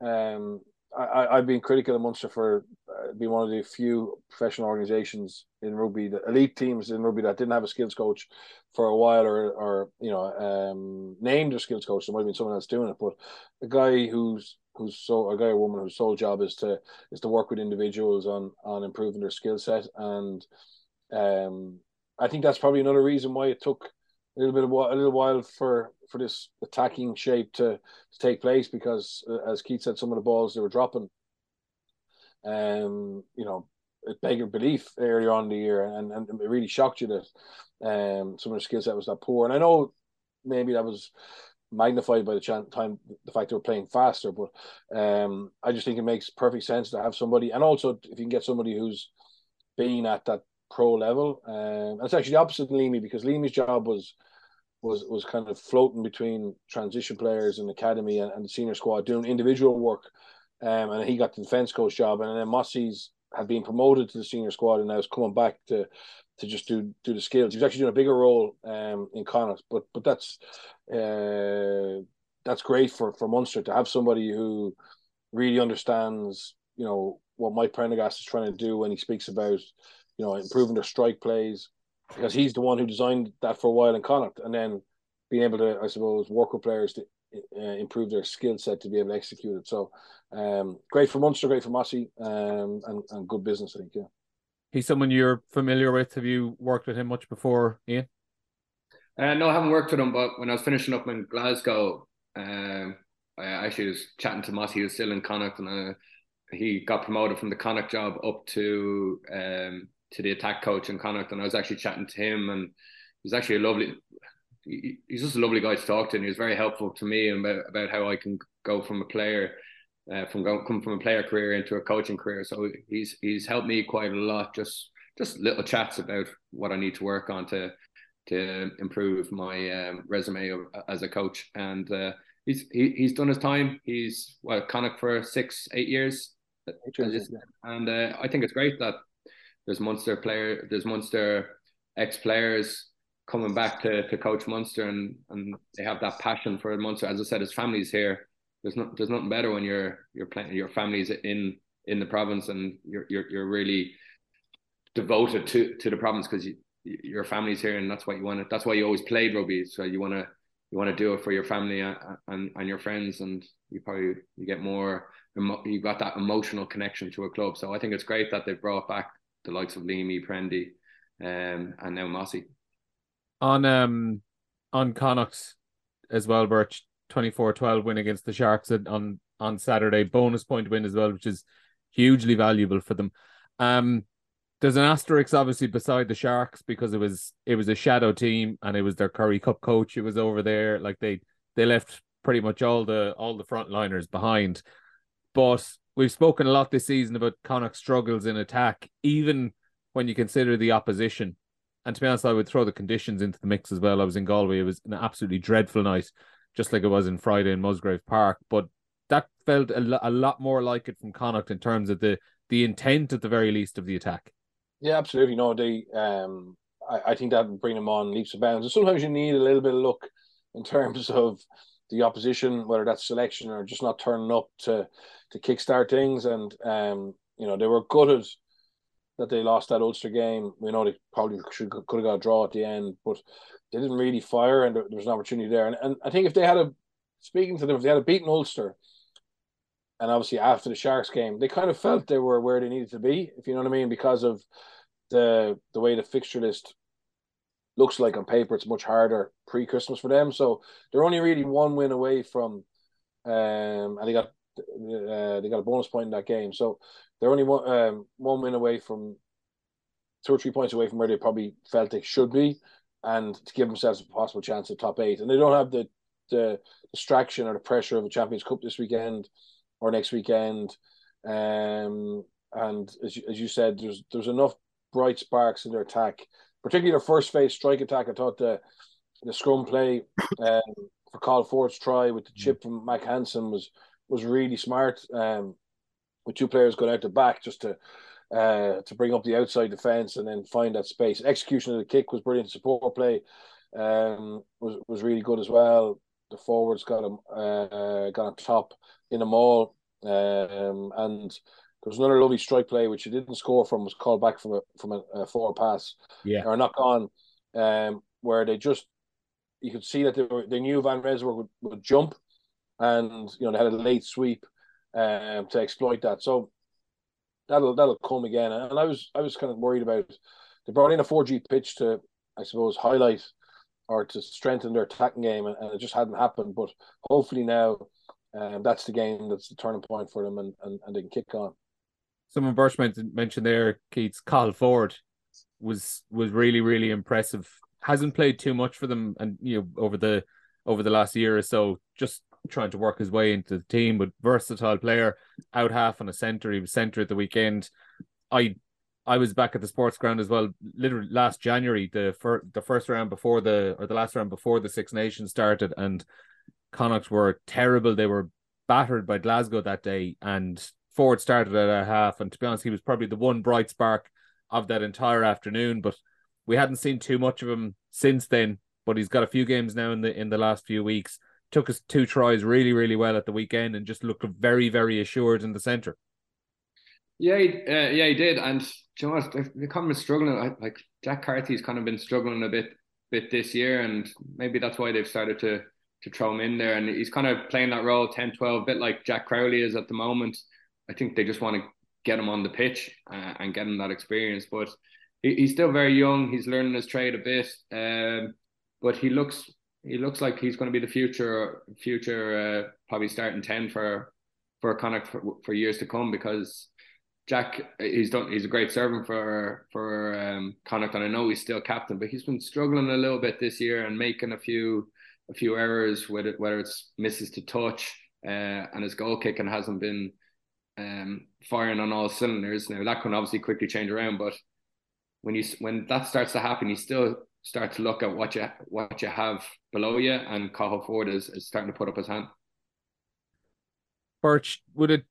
um, I, I've been critical of Munster for uh, being one of the few professional organisations in rugby, the elite teams in rugby that didn't have a skills coach for a while, or or you know um, named a skills coach. There might have been someone else doing it, but a guy who's who's so a guy or woman whose sole job is to is to work with individuals on on improving their skill set and um, I think that's probably another reason why it took a little bit of a little while for for this attacking shape to, to take place because, uh, as Keith said, some of the balls they were dropping, um, you know, it begged belief earlier on in the year, and, and it really shocked you that um some of the skill set was that poor. And I know maybe that was magnified by the time the fact they were playing faster, but um, I just think it makes perfect sense to have somebody, and also if you can get somebody who's been at that pro level. Um, it's actually the opposite of Leamy because Leamy's job was was was kind of floating between transition players and academy and, and the senior squad doing individual work. Um, and he got the defence coach job, and then Mossy's had been promoted to the senior squad and now is coming back to to just do do the skills. He's actually doing a bigger role um, in Connacht, but but that's uh, that's great for for Munster to have somebody who really understands, you know, what Mike Prendergast is trying to do when he speaks about, you know, improving their strike plays, because he's the one who designed that for a while in Connacht, and then being able to, I suppose, work with players to uh, improve their skill set to be able to execute it. So, um, great for Munster, great for Mossy, um, and and good business, I think. Yeah. He's someone you're familiar with. Have you worked with him much before, Ian? Uh, no, I haven't worked with him, but when I was finishing up in Glasgow, um, I actually was chatting to Moss. He was still in Connacht, and uh, he got promoted from the Connacht job up to um, to the attack coach in Connacht. And I was actually chatting to him, and he's actually a lovely. He, he's just a lovely guy to talk to, and he was very helpful to me about about how I can go from a player. Uh, from going come from a player career into a coaching career, so he's he's helped me quite a lot. Just just little chats about what I need to work on to to improve my um, resume as a coach. And uh, he's he, he's done his time. He's well Connacht for six eight years, and uh, I think it's great that there's Munster player there's Munster ex players coming back to, to coach Munster and and they have that passion for Munster. As I said, his family's here. There's not there's nothing better when you're you're playing your family's in in the province and you're you're, you're really devoted to to the province because you your family's here and that's what you want to that's why you always played rugby so you want to you want to do it for your family and, and, and your friends and you probably you get more you got that emotional connection to a club so i think it's great that they've brought back the likes of Leamy, Prendy, um, and now Mossy. On um on Connacht as well, Birch 24-12 win against the Sharks on on Saturday, bonus point win as well, which is hugely valuable for them. Um there's an asterisk obviously beside the Sharks because it was it was a shadow team and it was their Currie Cup coach who was over there. Like they they left pretty much all the all the frontliners behind. But we've spoken a lot this season about Connacht struggles in attack, even when you consider the opposition. And to be honest, I would throw the conditions into the mix as well. I was in Galway. It was an absolutely dreadful night, just like it was in Friday in Musgrave Park. But that felt a, a lot more like it from Connacht in terms of the the intent, at the very least, of the attack. Yeah, absolutely. No, they. Um, I, I think that would bring them on leaps and bounds. And sometimes you need a little bit of luck in terms of the opposition, whether that's selection or just not turning up to to kickstart things. And um, you know, they were gutted that they lost that Ulster game. We know they probably should could have got a draw at the end, but they didn't really fire, and there, there was an opportunity there. And, and I think if they had a speaking to them, if they had a beaten Ulster, and obviously after the Sharks game, they kind of felt they were where they needed to be, if you know what I mean, because of the the way the fixture list looks like on paper. It's much harder pre Christmas for them, so they're only really one win away from, um, and they got uh, they got a bonus point in that game, so they're only one um, one win away from two or three points away from where they probably felt they should be, and to give themselves a possible chance at top eight, and they don't have the the distraction or the pressure of a Champions Cup this weekend or next weekend. Um, and as you, as you said, there's there's enough bright sparks in their attack, particularly their first phase strike attack. I thought the the scrum play um, for Cathal Forde's try with the mm. chip from Mack Hansen was was really smart. Um, with two players going out the back just to uh, to bring up the outside defense and then find that space. Execution of the kick was brilliant. Support play um, was was really good as well. The forwards got him uh, got on top in them all, um, and there was another lovely strike play which he didn't score from was called back from a from a, a forward pass, yeah, or knock on, um, where they just you could see that they were they knew Van Rensburg would, would jump, and you know they had a late sweep, um, to exploit that. So that'll that'll come again. And I was I was kind of worried about they brought in a four G pitch to I suppose highlight or to strengthen their attacking game, and, and it just hadn't happened. But hopefully now, um, that's the game that's the turning point for them, and and, and they can kick on. Someone Birch mentioned there, Keats, Cathal Forde was was really really impressive. Hasn't played too much for them, and you know over the over the last year or so, just trying to work his way into the team, but versatile player, out half on a centre. He was centre at the weekend. I I was back at the sports ground as well, literally last January, the fir- the first round before the or the last round before the Six Nations started, and Connacht were terrible. They were battered by Glasgow that day, and Forde started at a half. And to be honest, he was probably the one bright spark of that entire afternoon. But we hadn't seen too much of him since then. But he's got a few games now in the in the last few weeks took his two tries really, really well at the weekend and just looked very, very assured in the centre. Yeah, he, uh, yeah, he did. And you know what? They've kind of struggling. Like Jack Carty's kind of been struggling a bit, bit this year, and maybe that's why they've started to to throw him in there. And he's kind of playing that role 10, 12, a bit like Jack Crowley is at the moment. I think they just want to get him on the pitch uh, and get him that experience. But he, he's still very young. He's learning his trade a bit. Um, but he looks he looks like he's going to be the future future uh, probably starting ten for for Connacht for, for years to come because Jack he's done he's a great servant for for um, Connacht and I know he's still captain but he's been struggling a little bit this year and making a few a few errors whether whether it's misses to touch uh, and his goal kicking hasn't been um, firing on all cylinders now that can obviously quickly change around but when you when that starts to happen you still start to look at what you what you have below you, and Cathal Forde is, is starting to put up his hand. Birch, would it,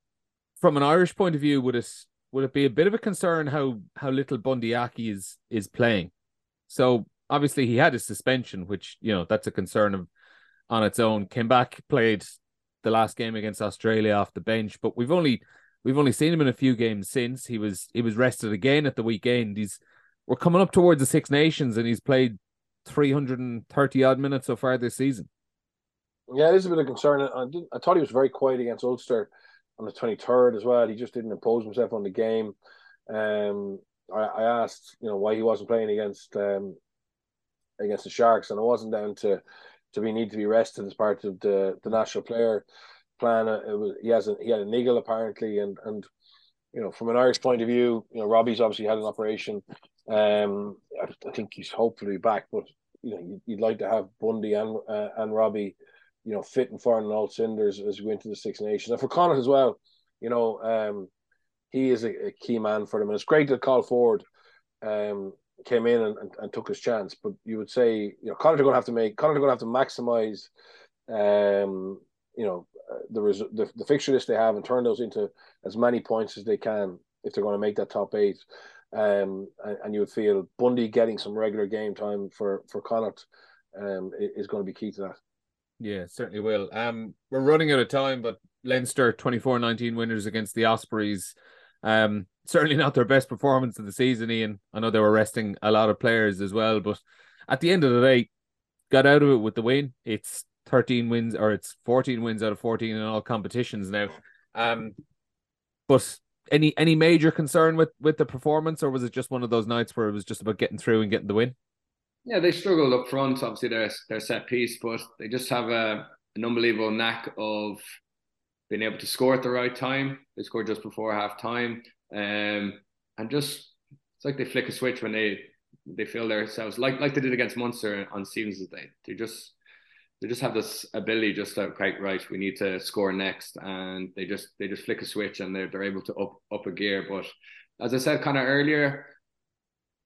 from an Irish point of view, would it would it be a bit of a concern how how little Bundee Aki is is playing? So obviously he had his suspension, which you know that's a concern of on its own. Came back, played the last game against Australia off the bench, but we've only we've only seen him in a few games since. He was he was rested again at the weekend. He's we're coming up towards the Six Nations, and he's played 330 odd minutes so far this season. Yeah, it is a bit of concern. I, I thought he was very quiet against Ulster on the 23rd as well. He just didn't impose himself on the game. Um, I, I asked, you know, why he wasn't playing against um, against the Sharks, and it wasn't down to to be need to be rested as part of the the national player plan. It was he has a, he had a niggle apparently, and and you know from an Irish point of view, you know Robbie's obviously had an operation um, I, I, think he's hopefully back, but you know, you'd, you'd like to have Bundee and uh, and Robbie, you know, fit and firing on all cylinders as we go into the Six Nations, and for Connacht as well. You know, um, he is a, a, key man for them, and it's great that Cathal Forde um, came in and, and, and, took his chance. But you would say, you know, Connacht are going to have to make Connacht are going to have to maximize, um, you know, uh, the, res- the the fixture list they have and turn those into as many points as they can if they're going to make that top eight. Um, and, and, you would feel Bundee getting some regular game time for for Connacht um, is going to be key to that. Yeah, certainly will. Um, we're running out of time, but Leinster 24-19 winners against the Ospreys. Um, certainly not their best performance of the season, Ian. I know they were resting a lot of players as well, but at the end of the day, got out of it with the win. It's 13 wins or it's 14 wins out of 14 in all competitions now. Um, but any any major concern with with the performance, or was it just one of those nights where it was just about getting through and getting the win? Yeah, they struggled up front. Obviously, their their set piece, but they just have a an unbelievable knack of being able to score at the right time. They scored just before half time, um, and just it's like they flick a switch when they they feel themselves like like they did against Munster on Stephen's Day. They just they just have this ability just to okay, right, we need to score next, and they just they just flick a switch and they're they're able to up up a gear. But as I said kind of earlier,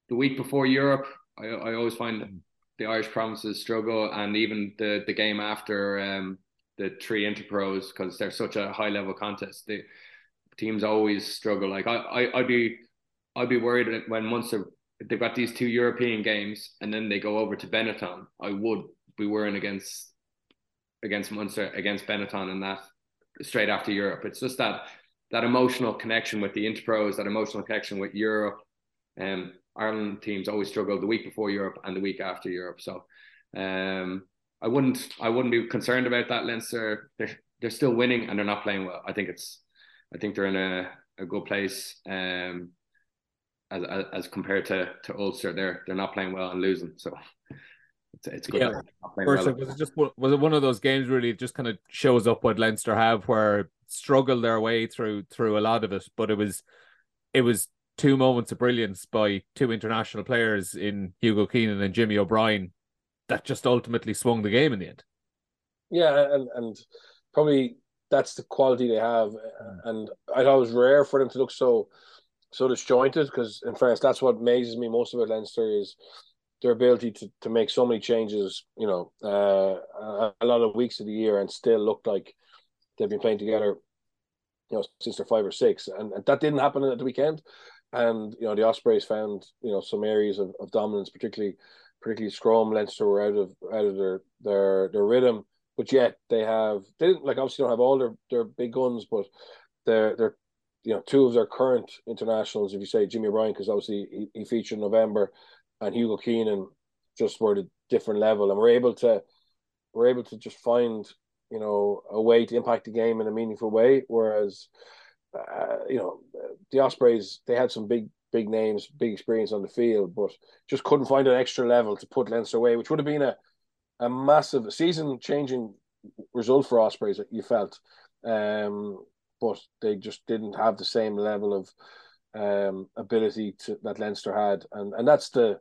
the week before Europe, I I always find the Irish provinces struggle, and even the the game after um, the three interpros because they're such a high level contest. The teams always struggle. Like I, I I'd be I'd be worried when Munster they've got these two European games and then they go over to Benetton. I would we weren't against against Munster, against Benetton, and that straight after Europe. It's just that that emotional connection with the Interpros, that emotional connection with Europe. Um, Ireland teams always struggle the week before Europe and the week after Europe. So, um, I wouldn't I wouldn't be concerned about that. Leinster they're they're still winning and they're not playing well. I think it's I think they're in a, a good place. Um, as, as, as compared to to Ulster, they're they're not playing well and losing. So it's, it's good. Yeah. First, well was it just was it one of those games really? Just kind of shows up what Leinster have, where struggle their way through through a lot of it, but it was it was two moments of brilliance by two international players in Hugo Keenan and Jimmy O'Brien that just ultimately swung the game in the end. Yeah, and and probably that's the quality they have, and I thought it was rare for them to look so so disjointed because in fairness, that's what amazes me most about Leinster is their ability to, to make so many changes, you know, uh, a lot of weeks of the year and still look like they've been playing together, you know, since they're five or six. And, and that didn't happen at the weekend. And, you know, the Ospreys found, you know, some areas of, of dominance, particularly particularly Scrum, Leinster were out of out of their their their rhythm. but yet they have they didn't like obviously don't have all their, their big guns, but they're they're you know two of their current internationals. If you say Jimmy O'Brien, because obviously he, he featured in November, and Hugo Keenan just were a different level, and we're able to we're able to just find you know a way to impact the game in a meaningful way. Whereas uh, you know the Ospreys they had some big big names, big experience on the field, but just couldn't find an extra level to put Leinster away, which would have been a a massive season changing result for Ospreys. That you felt, um, but they just didn't have the same level of um, ability to, that Leinster had, and and that's the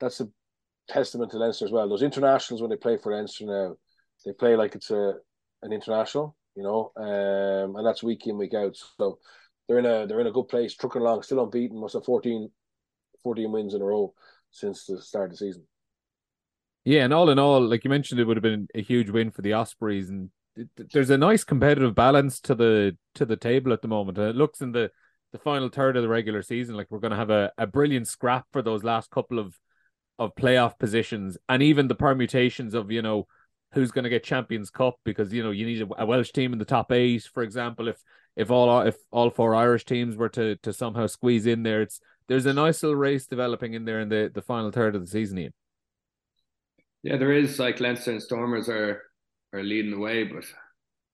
that's the testament to Leinster as well. Those internationals when they play for Leinster now, they play like it's a an international, you know, um, and that's week in week out. So they're in a they're in a good place, trucking along, still unbeaten, must have 14, 14 wins in a row since the start of the season. Yeah, and all in all, like you mentioned, it would have been a huge win for the Ospreys, and there's a nice competitive balance to the to the table at the moment. And it looks in the the final third of the regular season like we're going to have a, a brilliant scrap for those last couple of of playoff positions, and even the permutations of you know who's going to get Champions Cup because you know you need a, a Welsh team in the top eight, for example. If if all if all four Irish teams were to to somehow squeeze in there, it's there's a nice little race developing in there in the the final third of the season. Ian. Yeah, there is like Leinster and Stormers are are leading the way, but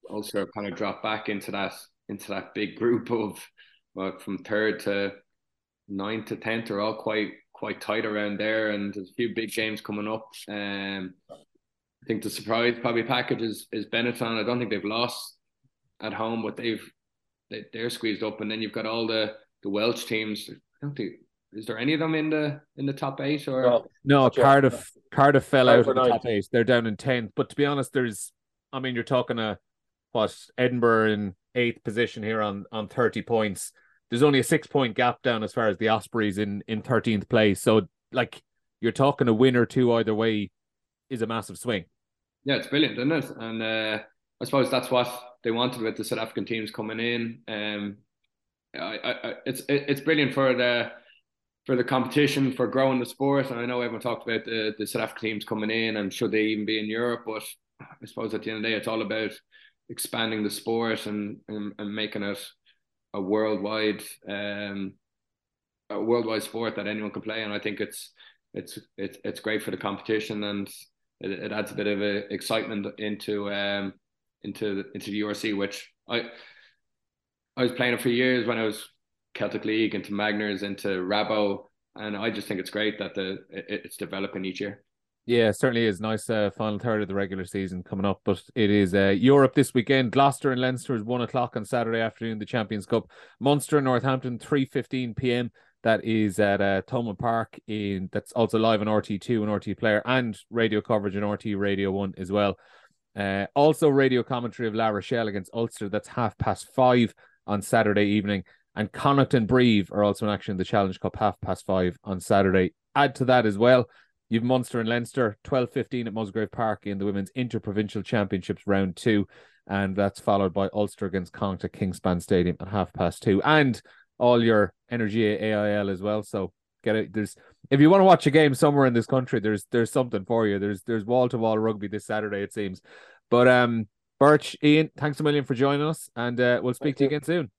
also kind of drop back into that into that big group of well, from third to ninth to tenth are all quite quite tight around there, and there's a few big games coming up. Um, I think the surprise probably package is is Benetton. I don't think they've lost at home, but they've they, they're squeezed up, and then you've got all the the Welsh teams. I don't think is there any of them in the in the top eight or no, no Cardiff Cardiff fell out of the top eight. They're down in tenth. But to be honest, there's I mean you're talking a what Edinburgh in eighth position here on on thirty points. There's only a six point gap down as far as the Ospreys in in thirteenth place. So like you're talking a win or two either way is a massive swing. Yeah, it's brilliant, isn't it? And uh, I suppose that's what they wanted with the South African teams coming in. Um, I, I, it's it's brilliant for the for the competition for growing the sport. And I know everyone talked about the, the South African teams coming in and should they even be in Europe, but I suppose at the end of the day, it's all about expanding the sport and, and, and making it a worldwide um, a worldwide sport that anyone can play. And I think it's it's it's it's great for the competition and it, it adds a bit of a excitement into um into into the URC, which I I was playing it for years when I was Celtic League, into Magners, into Rabo, and I just think it's great that the it, it's developing each year. Yeah, certainly is nice. Uh, final third of the regular season coming up, but it is uh, Europe this weekend. Gloucester and Leinster is one o'clock on Saturday afternoon. The Champions Cup, Munster and Northampton three fifteen p.m. That is at uh, Thomond Park. In that's also live on RTÉ two and RTÉ Player and radio coverage on RTÉ Radio One as well. Uh, also radio commentary of La Rochelle against Ulster. That's half past five on Saturday evening. And Connacht and Brive are also in action in the Challenge Cup half past five on Saturday. Add to that as well, you've Munster and Leinster, 12.15 at Musgrave Park in the Women's Interprovincial Championships round two. And that's followed by Ulster against Connacht at Kingspan Stadium at half past two. And all your Energia AIL as well. So get it. There's if you want to watch a game somewhere in this country, there's there's something for you. There's there's wall to wall rugby this Saturday, it seems. But um Birch, Ian, thanks a million for joining us, and uh, we'll speak Thank to you again soon.